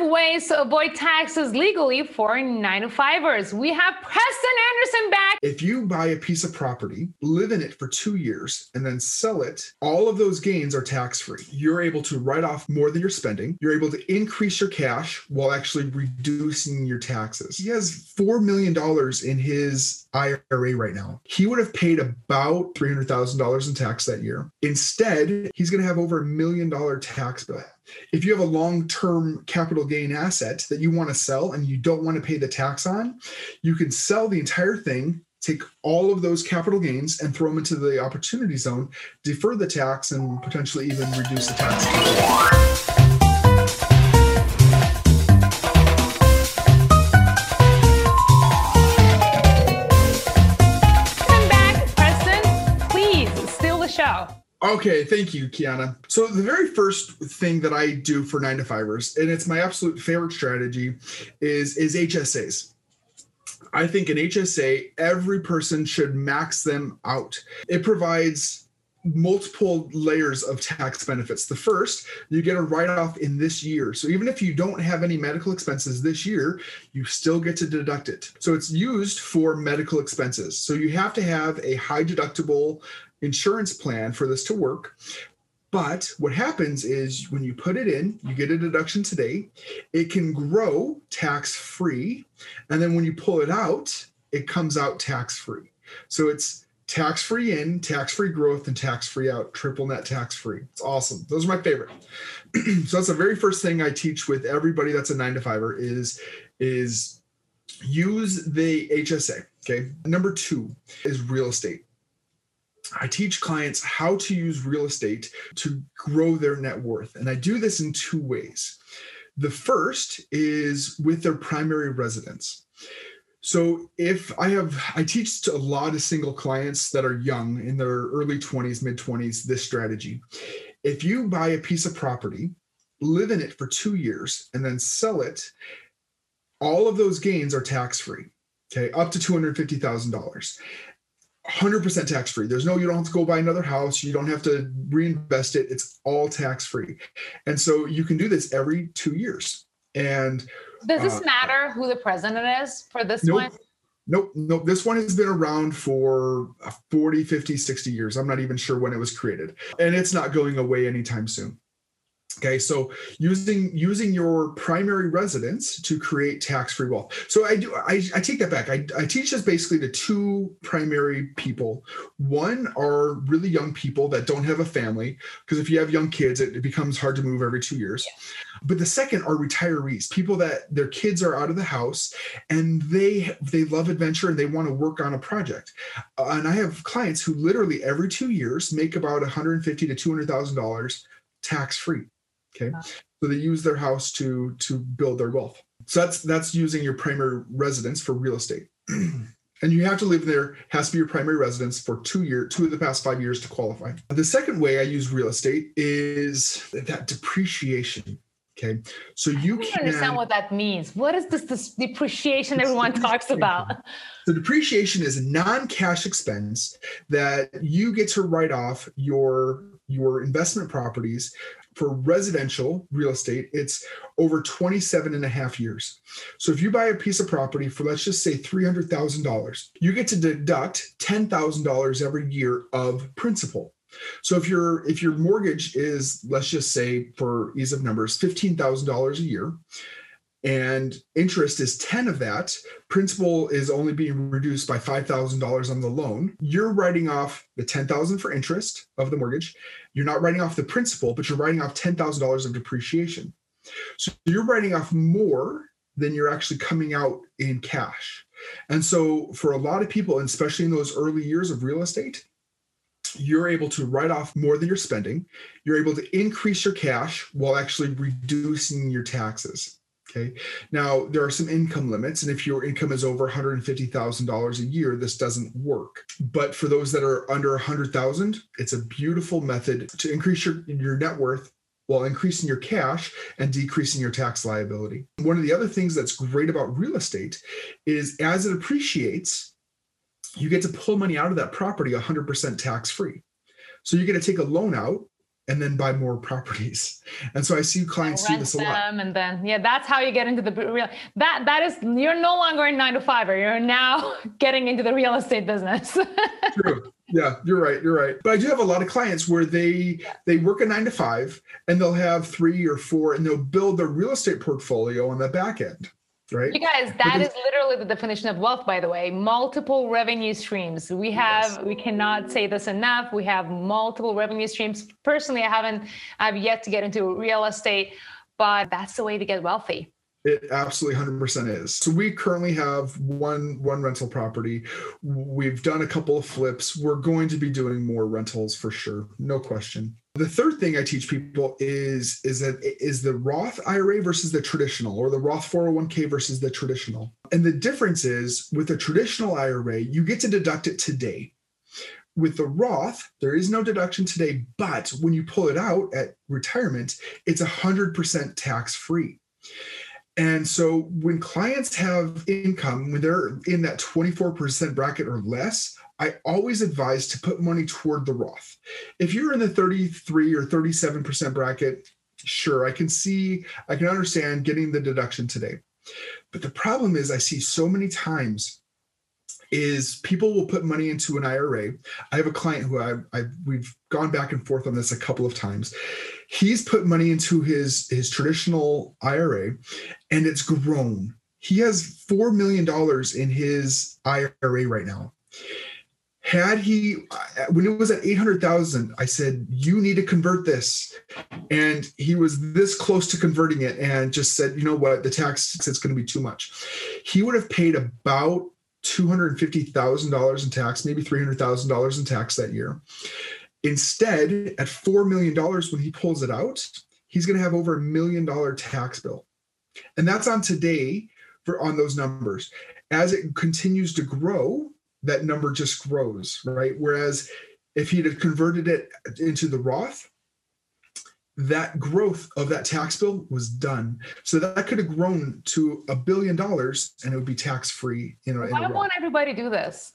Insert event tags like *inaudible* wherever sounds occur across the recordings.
five ways to avoid taxes legally for nine to fivers. We have Preston Anderson back. If you buy a piece of property, live in it for two years, and then sell it, all of those gains are tax free. You're able to write off more than you're spending. You're able to increase your cash while actually reducing your taxes. He has $4 million in his IRA right now. He would have paid about $300,000 in tax that year. Instead, he's going to have over a million dollar tax bill. If you have a long term capital gain asset that you want to sell and you don't want to pay the tax on, you can sell the entire thing. Take all of those capital gains and throw them into the opportunity zone, defer the tax, and potentially even reduce the tax. Okay, thank you, Kiana. So the very first thing that I do for nine to fivers, and it's my absolute favorite strategy, is is HSAs. I think an HSA, every person should max them out. It provides multiple layers of tax benefits. The first, you get a write off in this year. So even if you don't have any medical expenses this year, you still get to deduct it. So it's used for medical expenses. So you have to have a high deductible insurance plan for this to work. But what happens is when you put it in, you get a deduction today. It can grow tax free. And then when you pull it out, it comes out tax free. So it's tax free in, tax free growth, and tax free out, triple net tax free. It's awesome. Those are my favorite. *clears throat* so that's the very first thing I teach with everybody that's a nine to fiver is is use the HSA. Okay. Number two is real estate. I teach clients how to use real estate to grow their net worth. And I do this in two ways. The first is with their primary residence. So if I have, I teach to a lot of single clients that are young in their early 20s, mid 20s, this strategy. If you buy a piece of property, live in it for two years, and then sell it, all of those gains are tax free. Okay, up to $250,000. 100% tax free. There's no, you don't have to go buy another house. You don't have to reinvest it. It's all tax free. And so you can do this every two years. And Does this Uh, matter who the president is for this Nope. one? Nope, nope. This one has been around for 40, 50, 60 years. I'm not even sure when it was created. And it's not going away anytime soon. Okay, so using using your primary residence to create tax-free wealth. So I do I, I take that back. I, I teach this basically to two primary people. One are really young people that don't have a family, because if you have young kids, it, it becomes hard to move every two years. But the second are retirees, people that their kids are out of the house and they they love adventure and they want to work on a project. Uh, and I have clients who literally every two years make about 150 to 200 thousand dollars tax free. Okay, uh-huh. so they use their house to to build their wealth. So that's that's using your primary residence for real estate. *clears throat* And you have to live there, has to be your primary residence for two year, two of the past five years to qualify. The second way I use real estate is that depreciation. Okay. So you I can understand what that means. What is this, this depreciation everyone talks about? The depreciation is a non-cash expense that you get to write off your your investment properties for residential real estate. It's over 27 and a half years. So if you buy a piece of property for let's just say $300,000, you get to deduct $10,000 every year of principal. So if your if your mortgage is let's just say for ease of numbers $15,000 a year and interest is 10 of that. Principal is only being reduced by $5000 on the loan. You're writing off the 10000 for interest of the mortgage. You're not writing off the principal but you're writing off $10000 of depreciation. So you're writing off more than you're actually coming out in cash. And so for a lot of people and especially in those early years of real estate you're able to write off more than you're spending. You're able to increase your cash while actually reducing your taxes Okay. Now there are some income limits, and if your income is over $150,000 a year, this doesn't work. But for those that are under 100,000, it's a beautiful method to increase your your net worth while increasing your cash and decreasing your tax liability. One of the other things that's great about real estate is as it appreciates, you get to pull money out of that property 100% tax free. So you're going to take a loan out and then buy more properties. *laughs* And so I see clients do this a lot. And then yeah, that's how you get into the real that that is you're no longer in nine to five, or you're now *laughs* getting into the real estate business. *laughs* True. Yeah, you're right. You're right. But I do have a lot of clients where they they work a nine to five and they'll have three or four and they'll build their real estate portfolio on the back end right? You guys, that is literally the definition of wealth, by the way. Multiple revenue streams. We have, yes. we cannot say this enough. We have multiple revenue streams. Personally, I haven't, I've yet to get into real estate, but that's the way to get wealthy. It absolutely 100% is. So we currently have one one rental property. We've done a couple of flips. We're going to be doing more rentals for sure, no question. The third thing I teach people is is that is the Roth IRA versus the traditional or the Roth 401k versus the traditional. And the difference is with a traditional IRA, you get to deduct it today. With the Roth, there is no deduction today, but when you pull it out at retirement, it's 100% tax free. And so when clients have income, when they're in that 24% bracket or less, I always advise to put money toward the Roth. If you're in the 33 or 37% bracket, sure, I can see, I can understand getting the deduction today. But the problem is, I see so many times is people will put money into an IRA. I have a client who I, I we've gone back and forth on this a couple of times. He's put money into his his traditional IRA, and it's grown. He has four million dollars in his IRA right now. Had he, uh, when it was at 800,000, I said, You need to convert this. And he was this close to converting it and just said, You know what? The tax, it's going to be too much. He would have paid about $250,000 in tax, maybe $300,000 in tax that year. Instead, at $4 million, when he pulls it out, he's going to have over a million dollar tax bill. And that's on today for on those numbers. As it continues to grow, that number just grows, right? Whereas if he'd have converted it into the Roth, that growth of that tax bill was done. So that could have grown to a billion dollars and it would be tax free. You know, why won't everybody do this?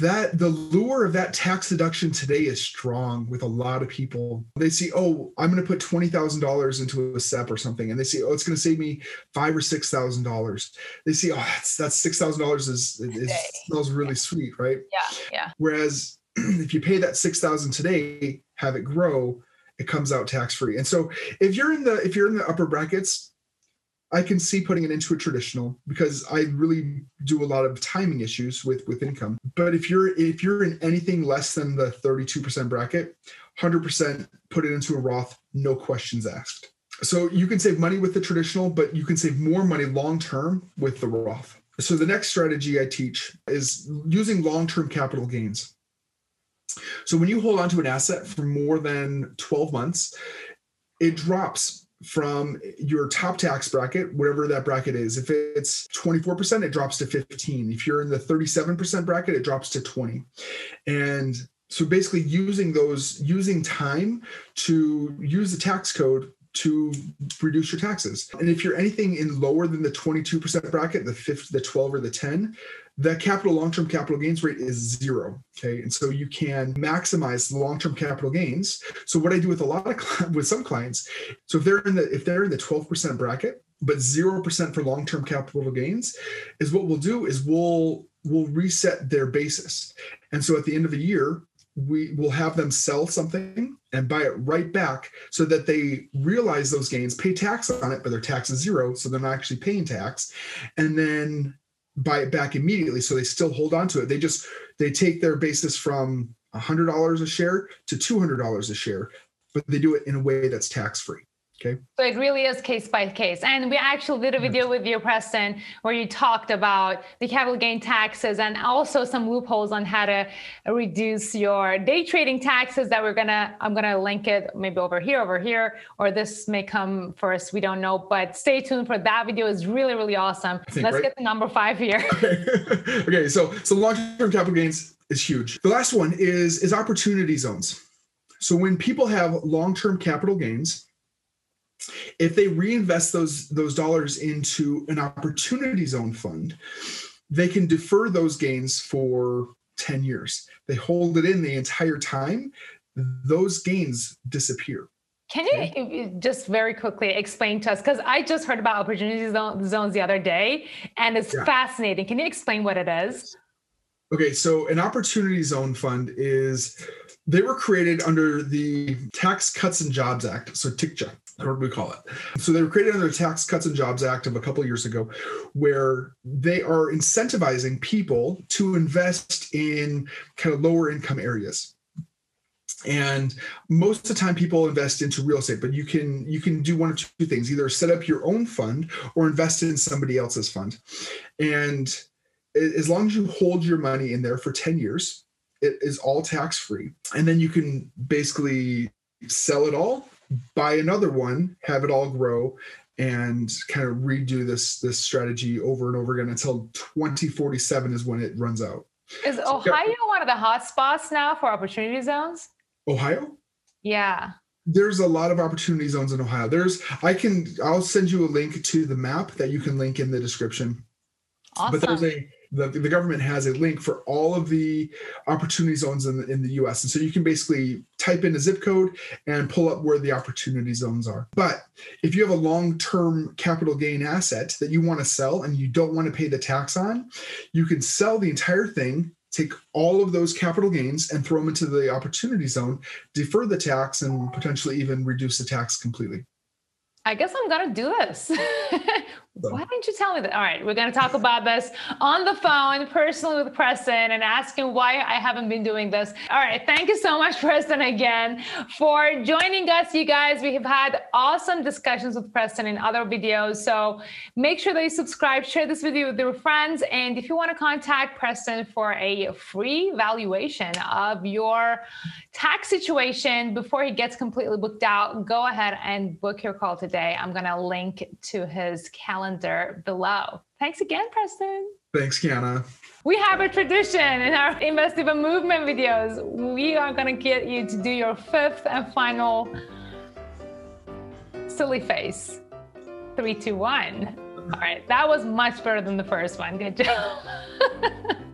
That the lure of that tax deduction today is strong with a lot of people. They see, oh, I'm going to put twenty thousand dollars into a SEP or something, and they see, oh, it's going to save me five or six thousand dollars. They see, oh, that's that's six thousand dollars is it smells really sweet, right? Yeah, yeah. Whereas *clears throat* if you pay that six thousand today, have it grow, it comes out tax free. And so if you're in the if you're in the upper brackets, I can see putting it into a traditional because I really do a lot of timing issues with with income. But if you're if you're in anything less than the 32% bracket, 100% put it into a Roth, no questions asked. So you can save money with the traditional, but you can save more money long term with the Roth. So the next strategy I teach is using long-term capital gains. So when you hold on to an asset for more than 12 months, it drops from your top tax bracket, whatever that bracket is. If it's 24%, it drops to 15. If you're in the 37% bracket, it drops to 20. And so basically using those using time to use the tax code to reduce your taxes. And if you're anything in lower than the 22% bracket, the 5th, the 12 or the 10, the capital long-term capital gains rate is zero okay? And so you can maximize long-term capital gains. So what i do with a lot of *laughs* with some clients so if they're in the if they're in the 12% bracket but 0% for long-term capital gains is what we'll do is we'll we'll reset their basis. And so at the end of the year we will have them sell something and buy it right back so that they realize those gains pay tax on it but their tax is zero so they're not actually paying tax and then buy it back immediately so they still hold on to it. They just they take their basis from $100 a share to $200 a share but they do it in a way that's tax free Okay. So it really is case by case. And we actually did a video with you, Preston, where you talked about the capital gain taxes and also some loopholes on how to reduce your day trading taxes that we're gonna, I'm gonna link it maybe over here, over here, or this may come first. We don't know, but stay tuned for that video. is really, really awesome. Think, Let's right? get the number five here. *laughs* Okay. okay. So so long-term capital gains is huge. The last one is is opportunity zones. So when people have long-term capital gains, if they reinvest those those dollars into an opportunity zone fund they can defer those gains for 10 years they hold it in the entire time those gains disappear. Can you just very quickly explain to us? Because I just heard about opportunity zones the other day and it's yeah. fascinating. Can you explain what it is? Okay, so an opportunity zone fund is they were created under the Tax Cuts and Jobs Act, so TICJA, what do we call it. So they were created under the Tax Cuts and Jobs Act of a couple of years ago, where they are incentivizing people to invest in kind of lower income areas. And most of the time people invest into real estate but you can you can do one of two things either set up your own fund or invest in somebody else's fund. And as long as you hold your money in there for 10 years it is all tax free and then you can basically sell it all buy another one have it all grow and kind of redo this this strategy over and over again until 2047 is when it runs out is ohio so, one of the hot spots now for opportunity zones Ohio? Yeah. There's a lot of opportunity zones in Ohio. There's I can I'll send you a link to the map that you can link in the description. Awesome. But there's a the, the government has a link for all of the opportunity zones in the, in the US. And so you can basically type in a zip code and pull up where the opportunity zones are. But if you have a long term capital gain asset that you want to sell and you don't want to pay the tax on, you can sell the entire thing take all of those capital gains and throw them into the opportunity zone, defer the tax, and potentially even reduce the tax completely. I guess I'm gonna do this. *laughs* Why didn't you tell me that? All right, we're going to talk about this on the phone, personally with Preston, and ask him why I haven't been doing this. All right, thank you so much, Preston, again for joining us, you guys. We have had awesome discussions with Preston in other videos. So make sure that you subscribe, share this video with your friends, and if you want to contact Preston for a free valuation of your tax situation before he gets completely booked out, go ahead and book your call today. I'm going to link to his calendar calendar below. Thanks again, Preston. Thanks, Kiana. We have a tradition in our Invest Diva Movement videos. We are going to get you to do your fifth and final silly face. Three, two, one. All right, that was much better than the first one. Good job. *laughs*